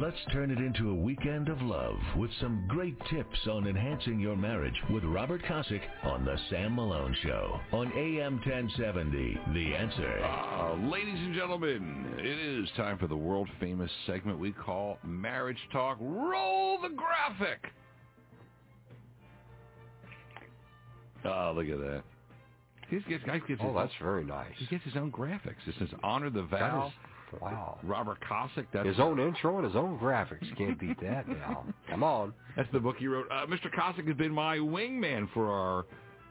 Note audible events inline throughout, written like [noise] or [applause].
Let's turn it into a weekend of love with some great tips on enhancing your marriage with Robert Kosick on The Sam Malone Show on AM 1070. The answer. Uh, ladies and gentlemen, it is time for the world famous segment we call Marriage Talk. Roll the graphic! Oh, look at that. He gets, guy gets Oh, his that's very nice. He gets his own graphics. It says honor the That vow. Wow. Robert Kosick. That's His own intro and his own graphics. Can't beat that now. [laughs] Come on. That's the book he wrote. Uh, Mr. Kosick has been my wingman for our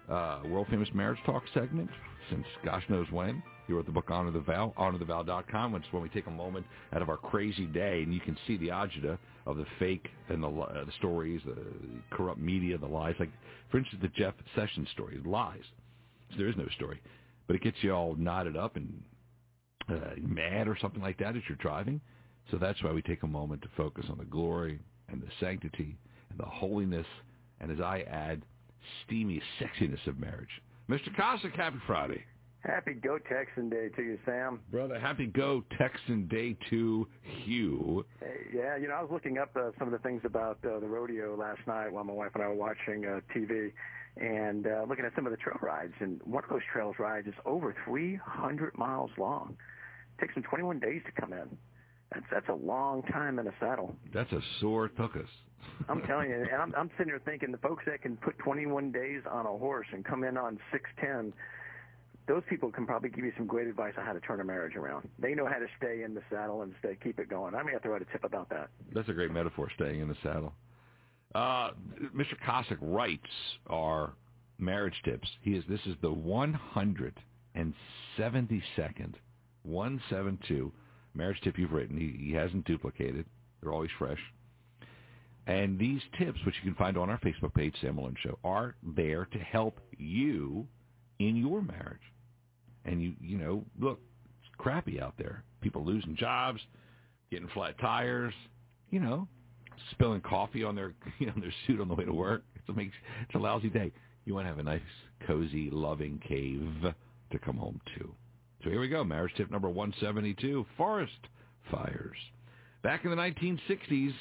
uh, world famous marriage talk segment since gosh knows when. He wrote the book Honor the Vow, honorthevow.com, which is when we take a moment out of our crazy day and you can see the agita of the fake and the, uh, the stories, the corrupt media, the lies. Like, for instance, the Jeff Sessions story, lies. So there is no story. But it gets you all knotted up and uh, mad or something like that as you're driving. So that's why we take a moment to focus on the glory and the sanctity and the holiness, and as I add, steamy sexiness of marriage. Mr. Kosick, happy Friday. Happy Go Texan Day to you, Sam. Brother, happy Go Texan Day to you. Hey, yeah, you know, I was looking up uh, some of the things about uh, the rodeo last night while my wife and I were watching uh, TV and uh, looking at some of the trail rides. And one of those trails rides is over 300 miles long. It takes them 21 days to come in. That's that's a long time in a saddle. That's a sore tuchus. [laughs] I'm telling you, and I'm, I'm sitting there thinking the folks that can put 21 days on a horse and come in on 610 those people can probably give you some great advice on how to turn a marriage around. They know how to stay in the saddle and stay keep it going. I may have to write a tip about that. That's a great metaphor, staying in the saddle. Uh, Mr. Kosick writes our marriage tips. He is this is the 172nd, 172 marriage tip you've written. He, he hasn't duplicated. They're always fresh. And these tips, which you can find on our Facebook page, Sam Malone Show, are there to help you in your marriage. And you, you know, look, it's crappy out there. People losing jobs, getting flat tires, you know, spilling coffee on their, [laughs] you know, their suit on the way to work. It's a makes it's a lousy day. You want to have a nice, cozy, loving cave to come home to. So here we go. Marriage tip number 172: forest fires. Back in the 1960s,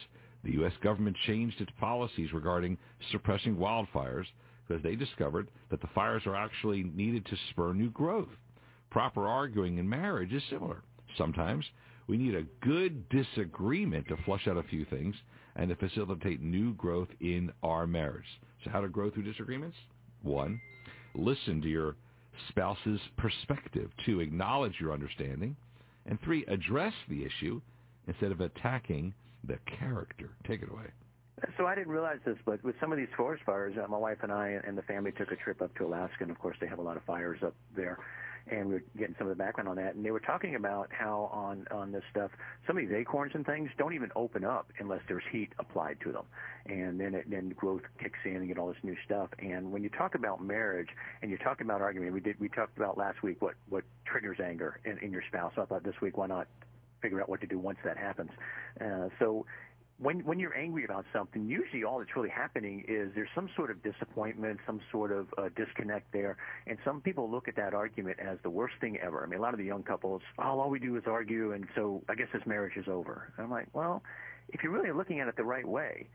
the U.S. government changed its policies regarding suppressing wildfires because they discovered that the fires are actually needed to spur new growth. Proper arguing in marriage is similar. Sometimes we need a good disagreement to flush out a few things and to facilitate new growth in our marriage. So how to grow through disagreements? One, listen to your spouse's perspective. Two, acknowledge your understanding. And three, address the issue instead of attacking the character. Take it away. So I didn't realize this, but with some of these forest fires, uh, my wife and I and the family took a trip up to Alaska, and of course they have a lot of fires up there. And we were getting some of the background on that, and they were talking about how on on this stuff, some of these acorns and things don't even open up unless there's heat applied to them, and then it, then growth kicks in and get all this new stuff. And when you talk about marriage and you're talking about argument, we did we talked about last week what what triggers anger in, in your spouse. So I thought this week why not figure out what to do once that happens. Uh, so when when you're angry about something, usually all that's really happening is there's some sort of disappointment, some sort of uh, disconnect there, and some people look at that argument as the worst thing ever. I mean, a lot of the young couples, oh, all we do is argue, and so I guess this marriage is over. And I'm like, well, if you're really looking at it the right way,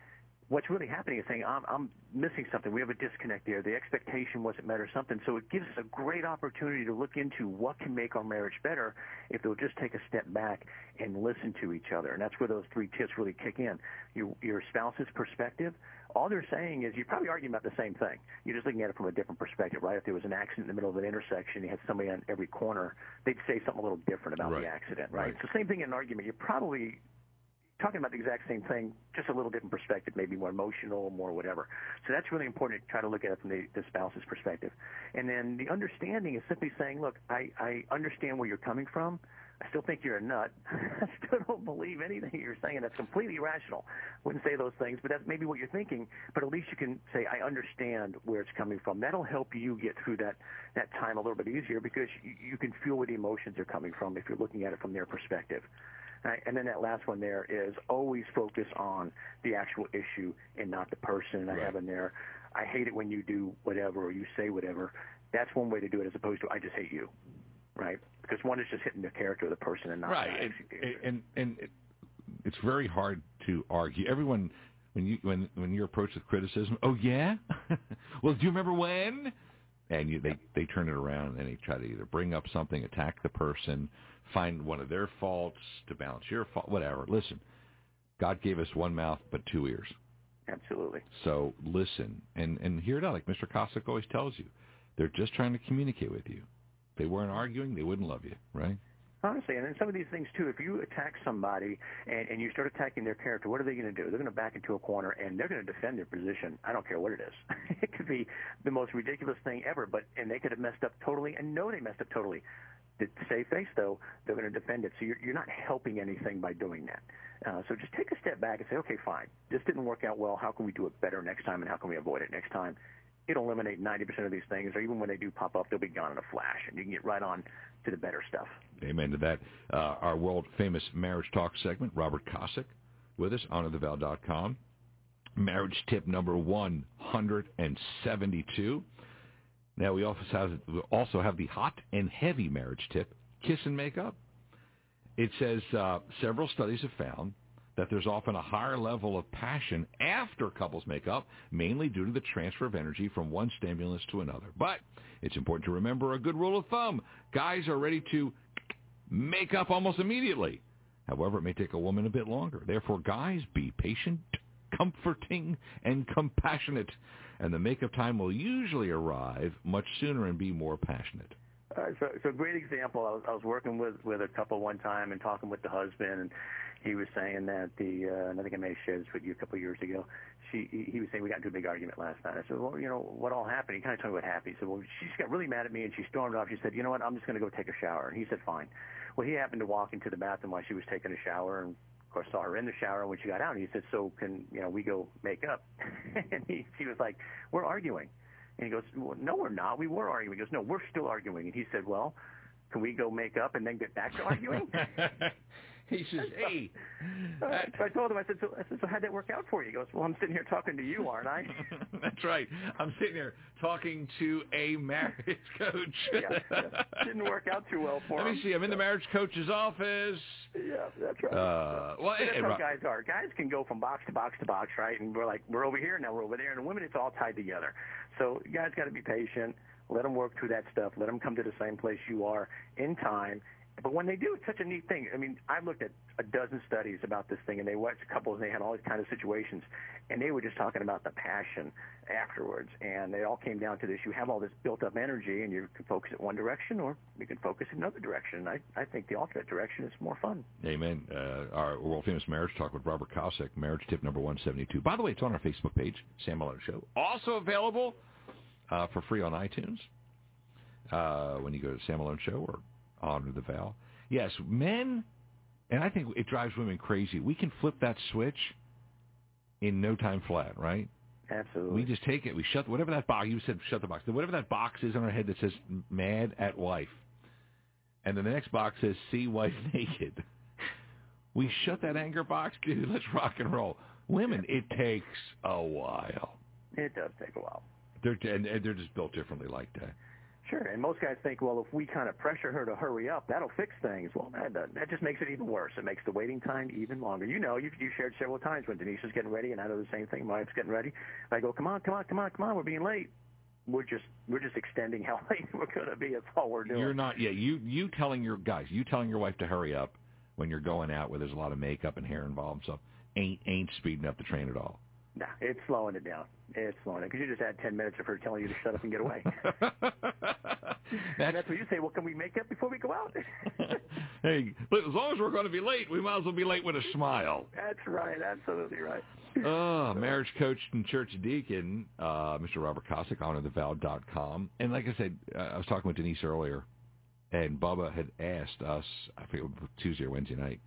what's really happening is saying I'm, I'm missing something. We have a disconnect there. The expectation wasn't met or something. So it gives us a great opportunity to look into what can make our marriage better if they'll just take a step back and listen to each other. And that's where those three tips really kick in. Your, your spouse's perspective, all they're saying is you're probably arguing about the same thing. You're just looking at it from a different perspective, right? If there was an accident in the middle of an intersection, you had somebody on every corner, they'd say something a little different about Right. the accident, right? Right. It's the same thing in an argument. You're probably talking about the exact same thing, just a little different perspective, maybe more emotional, more whatever. So that's really important to try to look at it from the, the spouse's perspective. And then the understanding is simply saying, look, I, I understand where you're coming from. I still think you're a nut. [laughs] I still don't believe anything you're saying. That's completely irrational. Wouldn't say those things, but that's maybe what you're thinking. But at least you can say, I understand where it's coming from. That'll help you get through that, that time a little bit easier because you, you can feel where the emotions are coming from if you're looking at it from their perspective. Right? And then that last one there is always focus on the actual issue and not the person. And I have in there, I hate it when you do whatever or you say whatever. That's one way to do it as opposed to I just hate you. Right? Because one is just hitting the character of the person and not the right and, and and It's very hard to argue. Everyone, when you when when you're approached with criticism, oh yeah, [laughs] well, do you remember when? And you, they they turn it around and they try to either bring up something, attack the person, find one of their faults to balance your fault, whatever. Listen, God gave us one mouth but two ears. Absolutely. So listen and and hear it out, like Mr. Kosick always tells you. They're just trying to communicate with you. If they weren't arguing, they wouldn't love you, right? Honestly, and then some of these things too. If you attack somebody and, and you start attacking their character, what are they going to do? They're going to back into a corner and they're going to defend their position. I don't care what it is. [laughs] it could be the most ridiculous thing ever, but and they could have messed up totally and know they messed up totally. To save face, though, they're going to defend it. So you're, you're not helping anything by doing that. Uh, so just take a step back and say, okay, fine, this didn't work out well. How can we do it better next time, and how can we avoid it next time? It'll eliminate 90% of these things, or even when they do pop up, they'll be gone in a flash, and you can get right on to the better stuff. Amen to that. Uh, our world famous marriage talk segment, Robert Kosick, with us, honorthevow.com. Marriage tip number 172. Now we also have, we also have the hot and heavy marriage tip, kiss and make up. It says uh, several studies have found that there's often a higher level of passion after couples make up, mainly due to the transfer of energy from one stimulus to another. But it's important to remember a good rule of thumb. Guys are ready to make up almost immediately. However, it may take a woman a bit longer. Therefore, guys, be patient, comforting, and compassionate. And the makeup time will usually arrive much sooner and be more passionate. Uh, so, so great example. I was, I was working with with a couple one time and talking with the husband, and he was saying that the uh, and I think I may have shared this with you a couple of years ago. She he was saying we got into a big argument last night. I said, well, you know what all happened? He kind of told me what happened. He said, well, she just got really mad at me and she stormed off. She said, you know what? I'm just going to go take a shower. And he said, fine. Well, he happened to walk into the bathroom while she was taking a shower and of course saw her in the shower when she got out and he said so can you know we go make up [laughs] and he she was like we're arguing and he goes, well, no, we're not. We were arguing. He goes, no, we're still arguing. And he said, well, can we go make up and then get back to arguing? [laughs] [laughs] he says, hey. so I told him, I said, so, I said, so how'd that work out for you? He goes, well, I'm sitting here talking to you, aren't I? [laughs] That's right. I'm sitting here talking to a marriage [laughs] coach. yeah, yeah. Didn't work out too well for Let him. me see. I'm in the marriage coach's office. Yeah, that's right. Uh, well, that's how guys are. Guys can go from box to box to box, right? And we're like, we're over here, now we're over there. And the women, it's all tied together. So you guys got to be patient. Let them work through that stuff. Let them come to the same place you are in time. But when they do, it's such a neat thing. I mean, I've looked at a dozen studies about this thing, and they watched couples, and they had all these kind of situations, and they were just talking about the passion afterwards. And it all came down to this: you have all this built-up energy, and you can focus it one direction, or you can focus it another direction. And I, I think the alternate direction is more fun. Amen. Uh, our world famous marriage talk with Robert Kosick, marriage tip number 172. By the way, it's on our Facebook page, Sam Malone Show. Also available uh, for free on iTunes uh, when you go to Sam Malone Show or Honor the Vow. Yes, men, and I think it drives women crazy. We can flip that switch in no time flat, right? Absolutely. We just take it. We shut whatever that box. You said shut the box. Whatever that box is on our head that says "mad at wife," and then the next box says "see wife [laughs] naked." We shut that anger box, dude. Let's rock and roll. Women, it takes a while. It does take a while. They're and, and they're just built differently like that. Sure, and most guys think, well, if we kind of pressure her to hurry up, that'll fix things. Well, that, that just makes it even worse. It makes the waiting time even longer. You know, you've, you shared several times when Denise is getting ready, and I know the same thing. My wife's getting ready. I go, come on, come on, come on, come on. We're being late. We're just we're just extending [laughs] how late we're going to be. That's all we're doing. You're not. Yeah, you you telling your guys, you telling your wife to hurry up when you're going out where there's a lot of makeup and hair involved stuff ain't ain't speeding up the train at all. Nah, it's slowing it down. It's slowing it because you just had ten minutes of her telling you to shut up and get away. [laughs] That's, That's what you say. Well, can we make up before we go out? [laughs] hey, but as long as we're going to be late, we might as well be late with a smile. That's right. Absolutely right. [laughs] Oh, marriage coach and church deacon, uh, Mr. Robert Kosick, honorthevow.com. And like I said, uh, I was talking with Denise earlier, and Bubba had asked us, I forget, Tuesday or Wednesday night,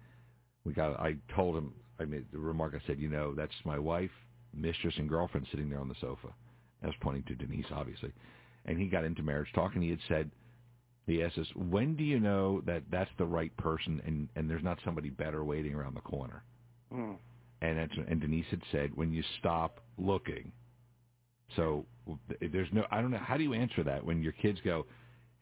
we got, I told him, I made the remark, I said, you know, that's my wife, mistress, and girlfriend sitting there on the sofa. I was pointing to Denise, obviously. And he got into marriage talk, and he had said, he asked us, when do you know that that's the right person and, and there's not somebody better waiting around the corner? Mm. And, that's, and Denise had said, when you stop looking. So there's no, I don't know, how do you answer that when your kids go,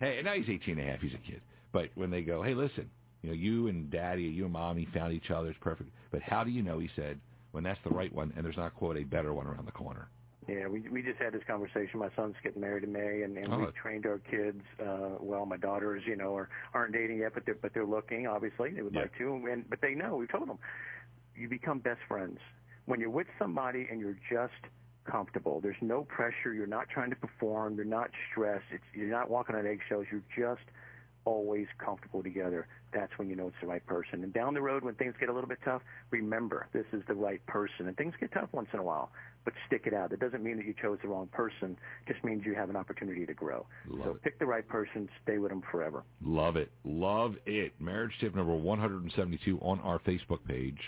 hey, now he's 18 and a half, he's a kid. But when they go, hey, listen, You know, you and daddy, you and mommy found each other. It's perfect. But how do you know, he said, when that's the right one and there's not, quote, a better one around the corner? Yeah, we we just had this conversation. My son's getting married in May, and, and Oh. we've trained our kids. Uh, well, my daughters, you know, are aren't dating yet, but they're but they're looking. Obviously, they would Yeah. like to, and but they know. We've told them, you become best friends when you're with somebody and you're just comfortable. There's no pressure. You're not trying to perform. You're not stressed. It's you're not walking on eggshells. You're just always comfortable together. That's when you know it's the right person. And down the road, when things get a little bit tough, remember this is the right person. And things get tough once in a while, but stick it out. It doesn't mean that you chose the wrong person. It just means you have an opportunity to grow. Love so it. pick the right person. Stay with them forever. Love it. Love it. Marriage tip number 172 on our Facebook page,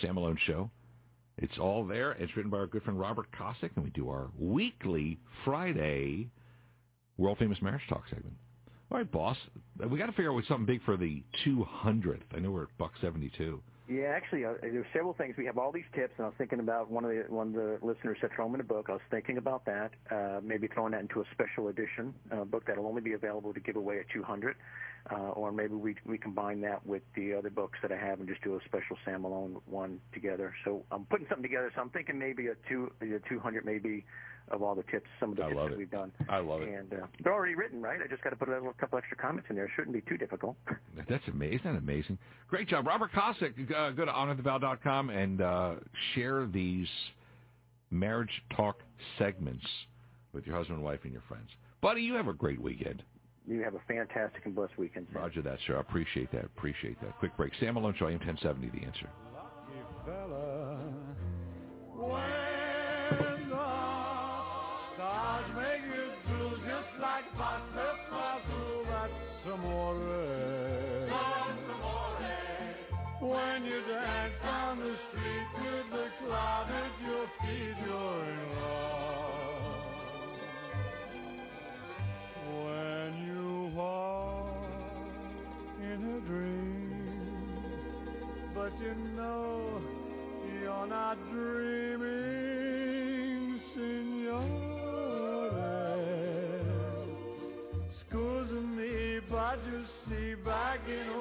Sam Malone Show. It's all there. It's written by our good friend Robert Kosick, and we do our weekly Friday world famous marriage talk segment. All right, boss. We got to figure out what's something big for the 200th. I know we're at buck 72. Yeah, actually, uh, there's several things. We have all these tips, and I was thinking about one of the one of the listeners said throw them in a book. I was thinking about that, uh, maybe throwing that into a special edition uh, book that'll only be available to give away at 200, uh, or maybe we we combine that with the other books that I have and just do a special Sam Malone one together. So I'm putting something together. So I'm thinking maybe a two a 200 maybe of all the tips, some of the I tips love that it. we've done. I love it. And uh, they're already written, right? I just got to put a little- couple extra comments in there. It shouldn't be too difficult. [laughs] That's amazing. Isn't that amazing? Great job. Robert Kosick, uh, go to honorthevow.com and uh, share these marriage talk segments with your husband and wife and your friends. Buddy, you have a great weekend. You have a fantastic and blessed weekend. Sam. Roger that, sir. I appreciate that. Appreciate that. Quick break. Sam Malone Show, AM 1070, The Answer. But you know you're not dreaming, signore. Scusa me, but you see, back in